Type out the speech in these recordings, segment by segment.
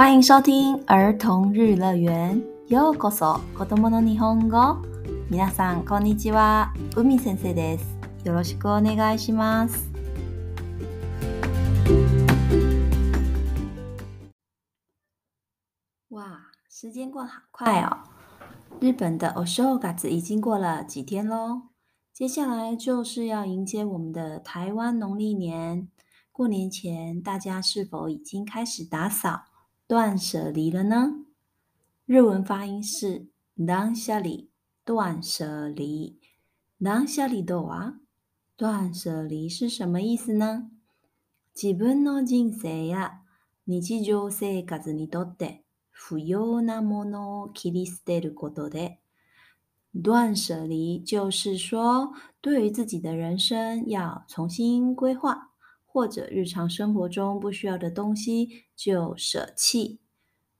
欢迎收听儿童日乐园。ようこそ、子どの日本語。皆さん、こんにちは。海先生です。よろしくお願いします。哇，时间过得好快哦！日本的お正月已经过了几天喽。接下来就是要迎接我们的台湾农历年。过年前，大家是否已经开始打扫？断舍离了呢？日文发音是“断舍离”。断舍离，断舍离的哇，断舍离是什么意思呢？自分の人生や日常生活にとって、富有なものの切り捨てることで、断舍离就是说，对于自己的人生要重新规划。或者日常生活中不需要的东西就舍弃。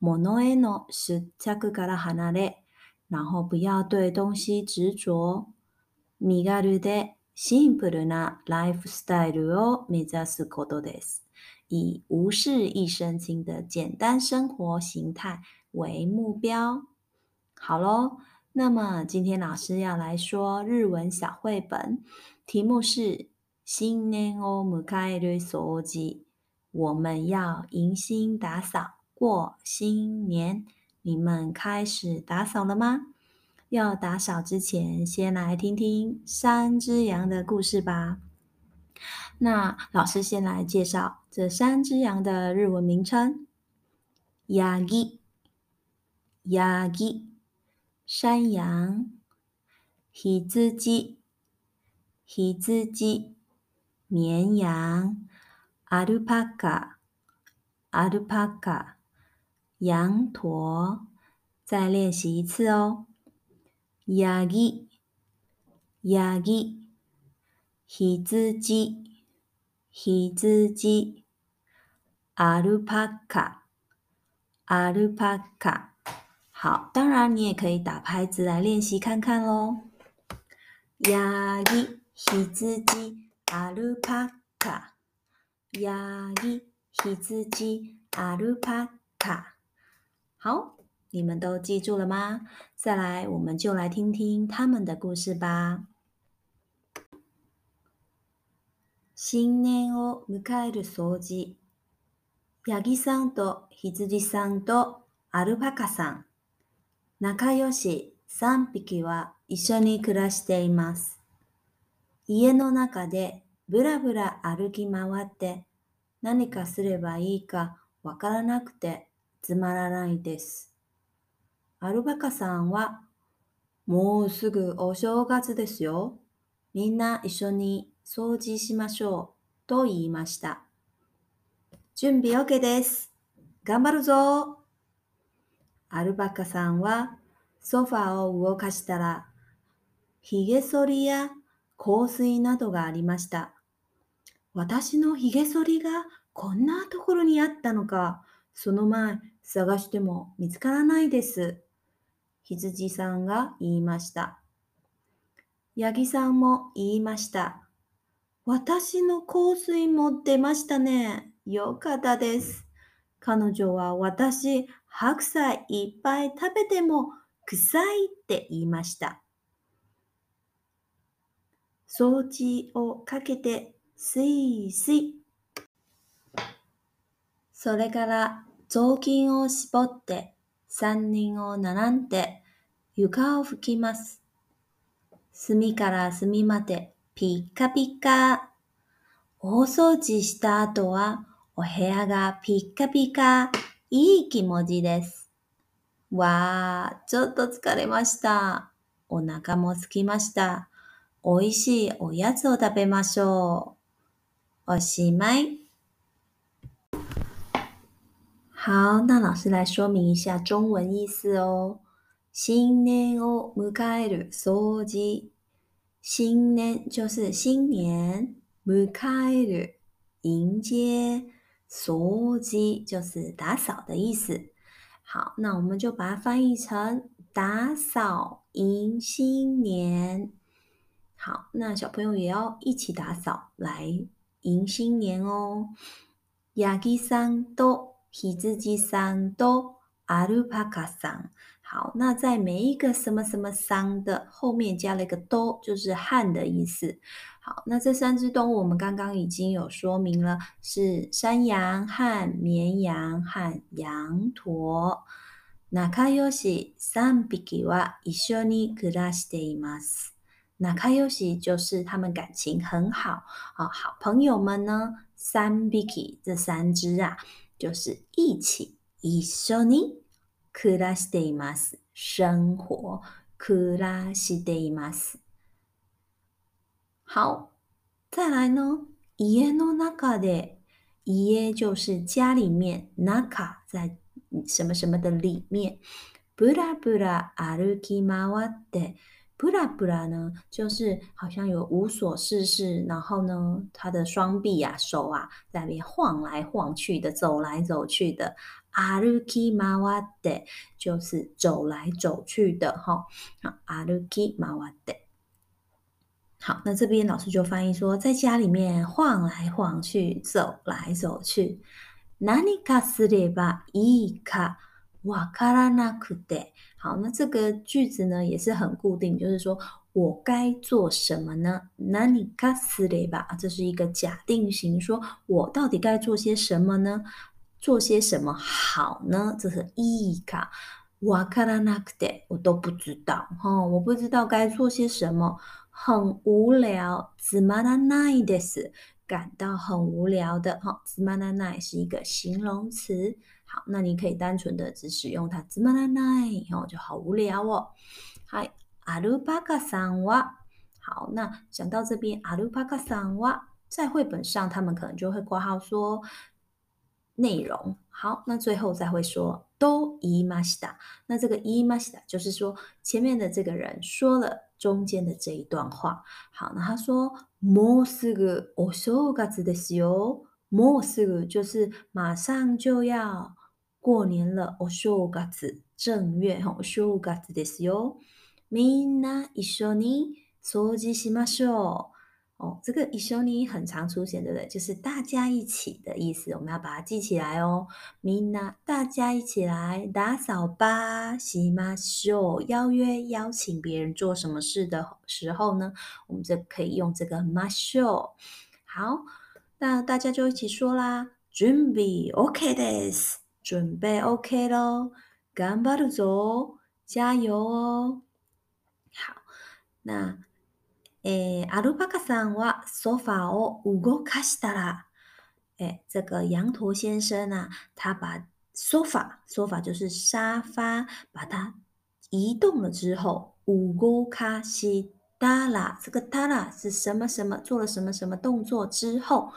monoeno 是 zakugara h a n a e 然后不要对东西执着。migaru de simple na lifestyle o m a s k o o d e 以无事一身轻的简单生活形态为目标。好喽，那么今天老师要来说日文小绘本，题目是。新年哦，我们开对手机，我们要迎新打扫过新年。你们开始打扫了吗？要打扫之前，先来听听三只羊的故事吧。那老师先来介绍这三只羊的日文名称：ヤギ、ヤギ、山羊、ひずき、ひずき。绵羊，alpaca，alpaca，羊驼。再练习一次哦。yagi，yagi，喜滋鸡，喜滋鸡，alpaca，alpaca。好，当然你也可以打拍子来练习看看喽。yagi，喜鸡。アルパカ。ヤギ、羊、アルパカ。好，你们都记住了吗？再来，我们就来听听他们的故事吧。新年を迎える掃除。ヤギさんと羊さんとアルパカさん。仲良し3匹は一緒に暮らしています。家の中でぶらぶら歩き回って何かすればいいかわからなくてつまらないです。アルバカさんはもうすぐお正月ですよ。みんな一緒に掃除しましょうと言いました。準備 OK です。頑張るぞアルバカさんはソファーを動かしたら、ひげ剃りや香水などがありました。私のひげ剃りがこんなところにあったのか、その前探しても見つからないです。羊さんが言いました。八木さんも言いました。私の香水も出ましたね。よかったです。彼女は私、白菜いっぱい食べても臭いって言いました。掃除をかけてすいすい。それから雑巾を絞って三人を並んで床を拭きます。隅から隅までピッカピカ。大掃除した後はお部屋がピッカピカ。いい気持ちです。わー、ちょっと疲れました。お腹も空きました。美味しいおやつを食べましょう。おしまい。好，那老师来说明一下中文意思哦。新年を迎える掃除。新年就是新年，迎える迎接，就是打扫的意思。好，那我们就把它翻译成打扫迎新年。好，那小朋友也要一起打扫来迎新年哦。ヤギ三都、ヒジさんとアルパカん。好，那在每一个什么什么三的后面加了一个都，就是汉的意思。好，那这三只动物我们刚刚已经有说明了，是山羊、汉、绵羊和羊驼。仲良し三匹は一緒に暮らしています。纳卡尤西就是他们感情很好啊，好朋友们呢，三比基这三只啊，就是一起一緒に暮らしています生活暮らしています。好，再来呢，家の中で家就是家里面，ナカ在什么什么的里面，ブラブラ歩き回って。布拉布拉呢，就是好像有无所事事，然后呢，他的双臂啊、手啊，在那边晃来晃去的，走来走去的。阿鲁基马瓦德，就是走来走去的哈。阿鲁基马瓦德。好，那这边老师就翻译说，在家里面晃来晃去，走来走去。南尼卡斯列巴伊卡。哇卡拉纳克的，好，那这个句子呢也是很固定，就是说我该做什么呢？那你卡斯里吧，这是一个假定型，说我到底该做些什么呢？做些什么好呢？这是伊卡哇卡拉纳克的，我都不知道哈，我不知道该做些什么，很无聊，兹马拉奈的是感到很无聊的哈，兹马拉奈是一个形容词。好，那你可以单纯的只使用它，芝麻奶奶，然后就好无聊哦。嗨，i アルパカさん哇。好，那讲到这边，アルパカさん哇，在绘本上他们可能就会挂号说内容。好，那最后再会说都イマシだ。那这个イマシだ就是说前面的这个人说了中间的这一段话。好，那他说もうすぐお正月ですよ。もうすぐ就是马上就要。过年了，お正月。正月哈，お正月ですよ。みんな一緒に掃除しましょう。哦，这个一緒に很常出现，对不对？就是大家一起的意思，我们要把它记起来哦。みんな大家一起来打扫吧，しましょう。邀约邀请别人做什么事的时候呢，我们就可以用这个ましょう。好，那大家就一起说啦，準備 OK です。准备 OK 喽，干巴的走，加油哦！好，那诶，阿鲁巴卡さ哇，は发哦，ァを卡西达た诶，这个羊驼先生啊，他把沙发，沙发就是沙发，把它移动了之后，動卡西。达拉，这个达拉是什么什么做了什么什么动作之后，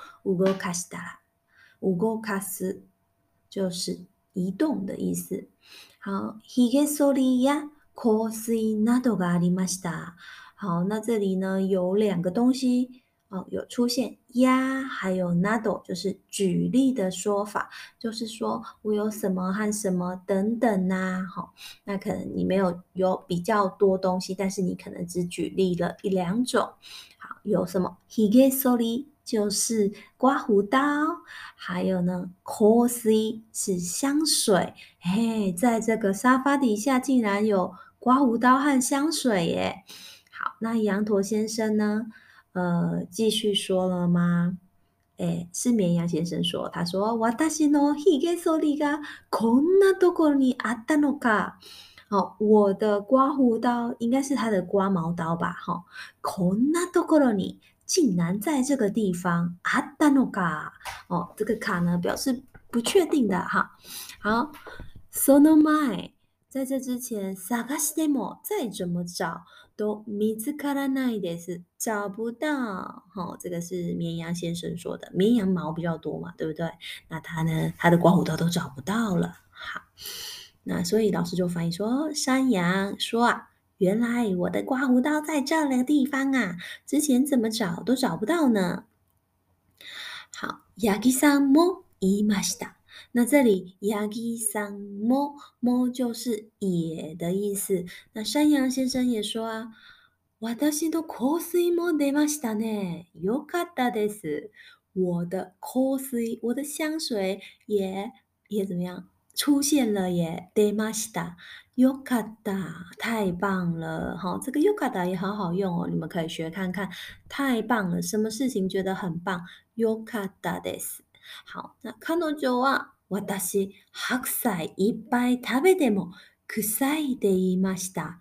卡西达拉，ら，動卡斯就是移动的意思。好，ヒゲソリやコスイナドがありませんだ。好，那这里呢有两个东西哦，有出现呀，还有 n a ナド，就是举例的说法，就是说我有什么和什么等等呐。哈，那可能你没有有比较多东西，但是你可能只举例了一两种。好，有什么ヒゲソリ？就是刮胡刀，还有呢，cosy 是香水。嘿，在这个沙发底下竟然有刮胡刀和香水耶！好，那羊驼先生呢？呃，继续说了吗？诶，是绵羊先生说，他说，わた西诺髭がそりがこんなところにあったのか。我的刮胡刀应该是他的刮毛刀吧？哈，こんなところに。竟然在这个地方啊达诺卡哦，这个卡呢表示不确定的哈。好，sono mai，在这之前，sagaste mo 再怎么找都 misukara 奈一点是找不到。哦，这个是绵羊先生说的，绵羊毛比较多嘛，对不对？那他呢，他的刮胡刀都找不到了。好，那所以老师就翻译说，山羊说啊。原来我的刮胡刀在这个地方啊！之前怎么找都找不到呢。好，ヤギさんもいました。那这里ヤギさんも，も就是也的意思。那山羊先生也说啊，私の香水も出ましたね。よかったです。我的香水，我的香水也也怎么样？出现了耶！e m a s d a yokada，太棒了哈！这个 yokada 也好好用哦，你们可以学看看。太棒了，什么事情觉得很棒？yokada des。好，那 Kanokojuwa，我他是喝塞一杯咖啡的么？苦塞的 masda。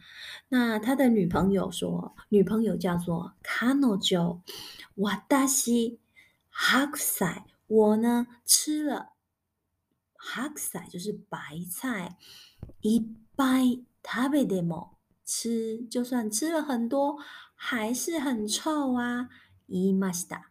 那他的女朋友说，女朋友叫做 k a n o k o 塞，我呢吃了。白菜就是白菜，一杯ぱい食べたも、吃就算吃了很多，还是很臭啊。イマシだ。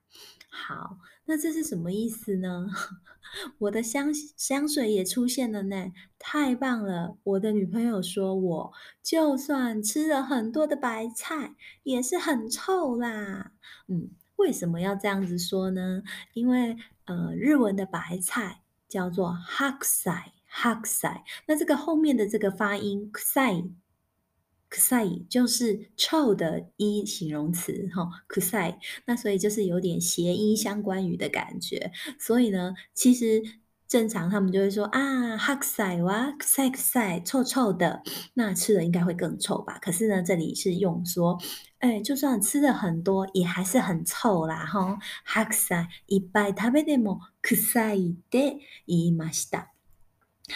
好，那这是什么意思呢？我的香香水也出现了呢，太棒了！我的女朋友说我，就算吃了很多的白菜，也是很臭啦。嗯，为什么要这样子说呢？因为呃，日文的白菜。叫做 hakse，hakse，那这个后面的这个发音 k se，se 就是臭的一形容词哈，se，k 那所以就是有点谐音相关语的感觉，所以呢，其实。正常他们就会说啊，哈克塞哇塞克塞臭臭的，那吃的应该会更臭吧？可是呢，这里是用说，哎，就算吃的很多，也还是很臭啦哈。哈克塞一百，他被那么克塞言伊玛西た。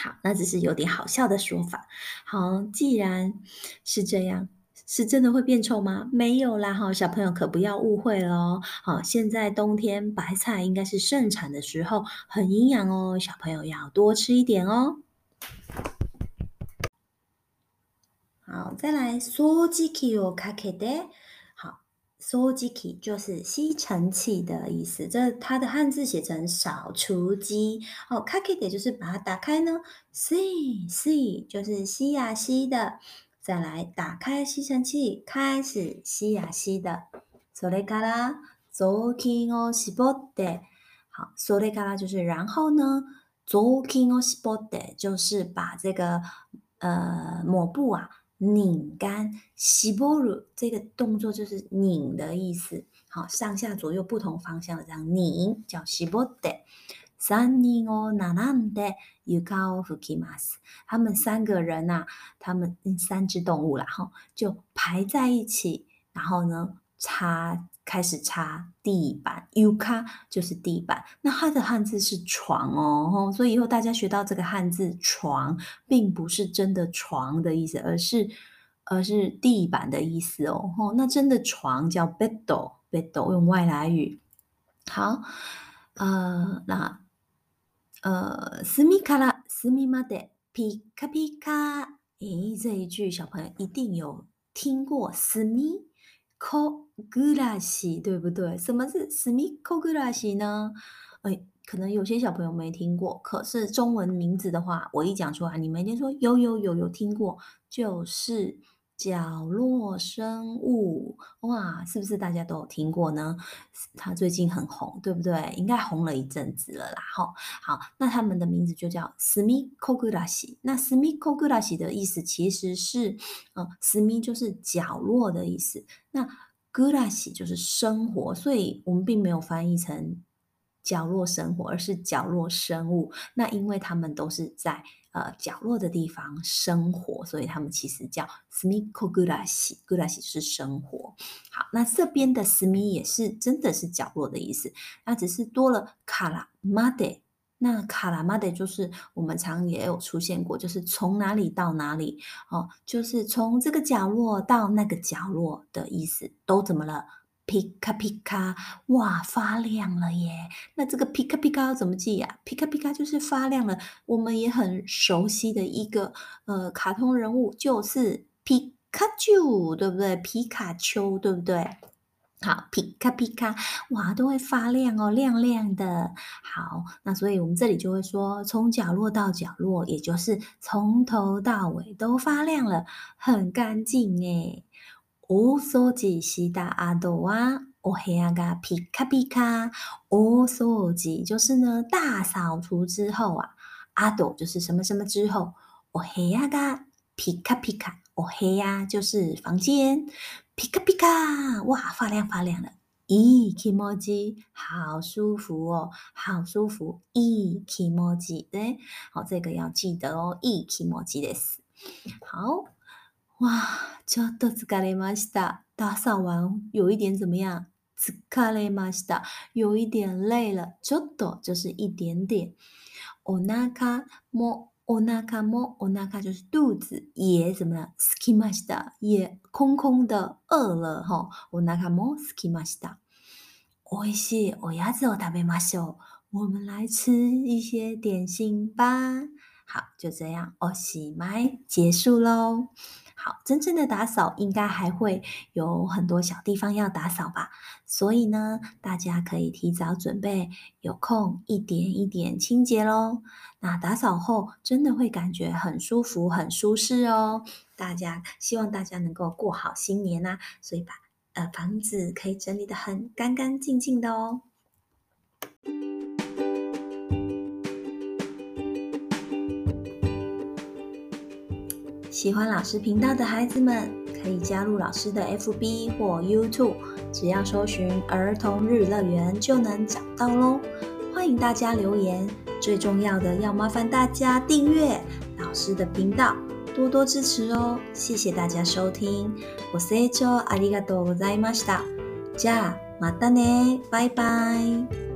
好，那只是有点好笑的说法。好，既然是这样。是真的会变臭吗？没有啦，哈，小朋友可不要误会喽。好，现在冬天白菜应该是盛产的时候，很营养哦，小朋友要多吃一点哦。好，再来 “sukiki o k a k e 好，“sukiki” 就是吸尘器的意思，这它的汉字写成“扫除机”。哦 k a k e d 就是把它打开呢，“si si” 就是吸呀吸的。再来，打开吸尘器，开始吸呀吸的。それから雑巾を絞って，好，それから就是然后呢，雑巾を絞就是把这个呃抹布啊拧干。絞る这个动作就是拧的意思，好，上下左右不同方向的这样拧叫絞って。三人哦，那那的 Yuka 和 Kimas，他们三个人呐，他们三只动物啦，哈，就排在一起，然后呢，擦，开始擦地板。y u k 就是地板，那它的汉字是床哦，所以以后大家学到这个汉字床，并不是真的床的意思，而是而是地板的意思哦，吼，那真的床叫 beddo，beddo 用外来语。好，呃，那。呃 s m 卡拉斯 r 马 s 皮卡皮卡，d 这一句小朋友一定有听过 s m i c 拉西，对不对？什么是斯 m i c 拉西呢？哎，可能有些小朋友没听过，可是中文名字的话，我一讲出来，你们一定说有有有有听过，就是。角落生物哇，是不是大家都有听过呢？它最近很红，对不对？应该红了一阵子了啦，吼，好，那他们的名字就叫 s m i k o g u a s i 那 s m i k o g u a s i 的意思其实是，嗯，Smi 就是角落的意思，那 g u 西 a s i 就是生活，所以我们并没有翻译成。角落生活，而是角落生物。那因为它们都是在呃角落的地方生活，所以它们其实叫 s m i k o g u l a s i g u a s i 是生活。好，那这边的 smi 也是真的是角落的意思，那只是多了 karamade。那卡拉 r a m a d 就是我们常也有出现过，就是从哪里到哪里哦，就是从这个角落到那个角落的意思，都怎么了？皮卡皮卡，哇，发亮了耶！那这个皮卡皮卡怎么记呀？皮卡皮卡就是发亮了，我们也很熟悉的一个呃卡通人物，就是皮卡丘，对不对？皮卡丘，对不对？好，皮卡皮卡，哇，都会发亮哦，亮亮的。好，那所以我们这里就会说，从角落到角落，也就是从头到尾都发亮了，很干净诶我扫地，洗大阿斗啊！我黑呀嘎皮卡皮卡！我扫地就是呢，大扫除之后啊，阿斗就是什么什么之后，我黑呀嘎皮卡皮卡！我黑呀就是房间皮卡皮卡，哇，发亮发亮了！咦，起毛巾，好舒服哦，好舒服！咦，起毛巾，对，好，这个要记得哦，咦，起毛巾的是好。哇，ちょっと疲れました。打扫完有一点怎么样？疲れました，有一点累了。ちょっと就是一点点。お腹もお腹もお腹就是肚子也怎么也空空的，饿了哈。おなかも空空的。美味しいおやつを食べましょう。我们来吃一些点心吧。好，就这样，我洗麦结束喽。真正的打扫应该还会有很多小地方要打扫吧，所以呢，大家可以提早准备，有空一点一点清洁喽。那打扫后真的会感觉很舒服、很舒适哦。大家希望大家能够过好新年呐，所以把呃房子可以整理的很干干净净的哦。喜欢老师频道的孩子们，可以加入老师的 FB 或 YouTube，只要搜寻儿童日乐园就能找到喽。欢迎大家留言，最重要的要麻烦大家订阅老师的频道，多多支持哦。谢谢大家收听，我是聴ありがとうございました。じゃあまたね，拜拜。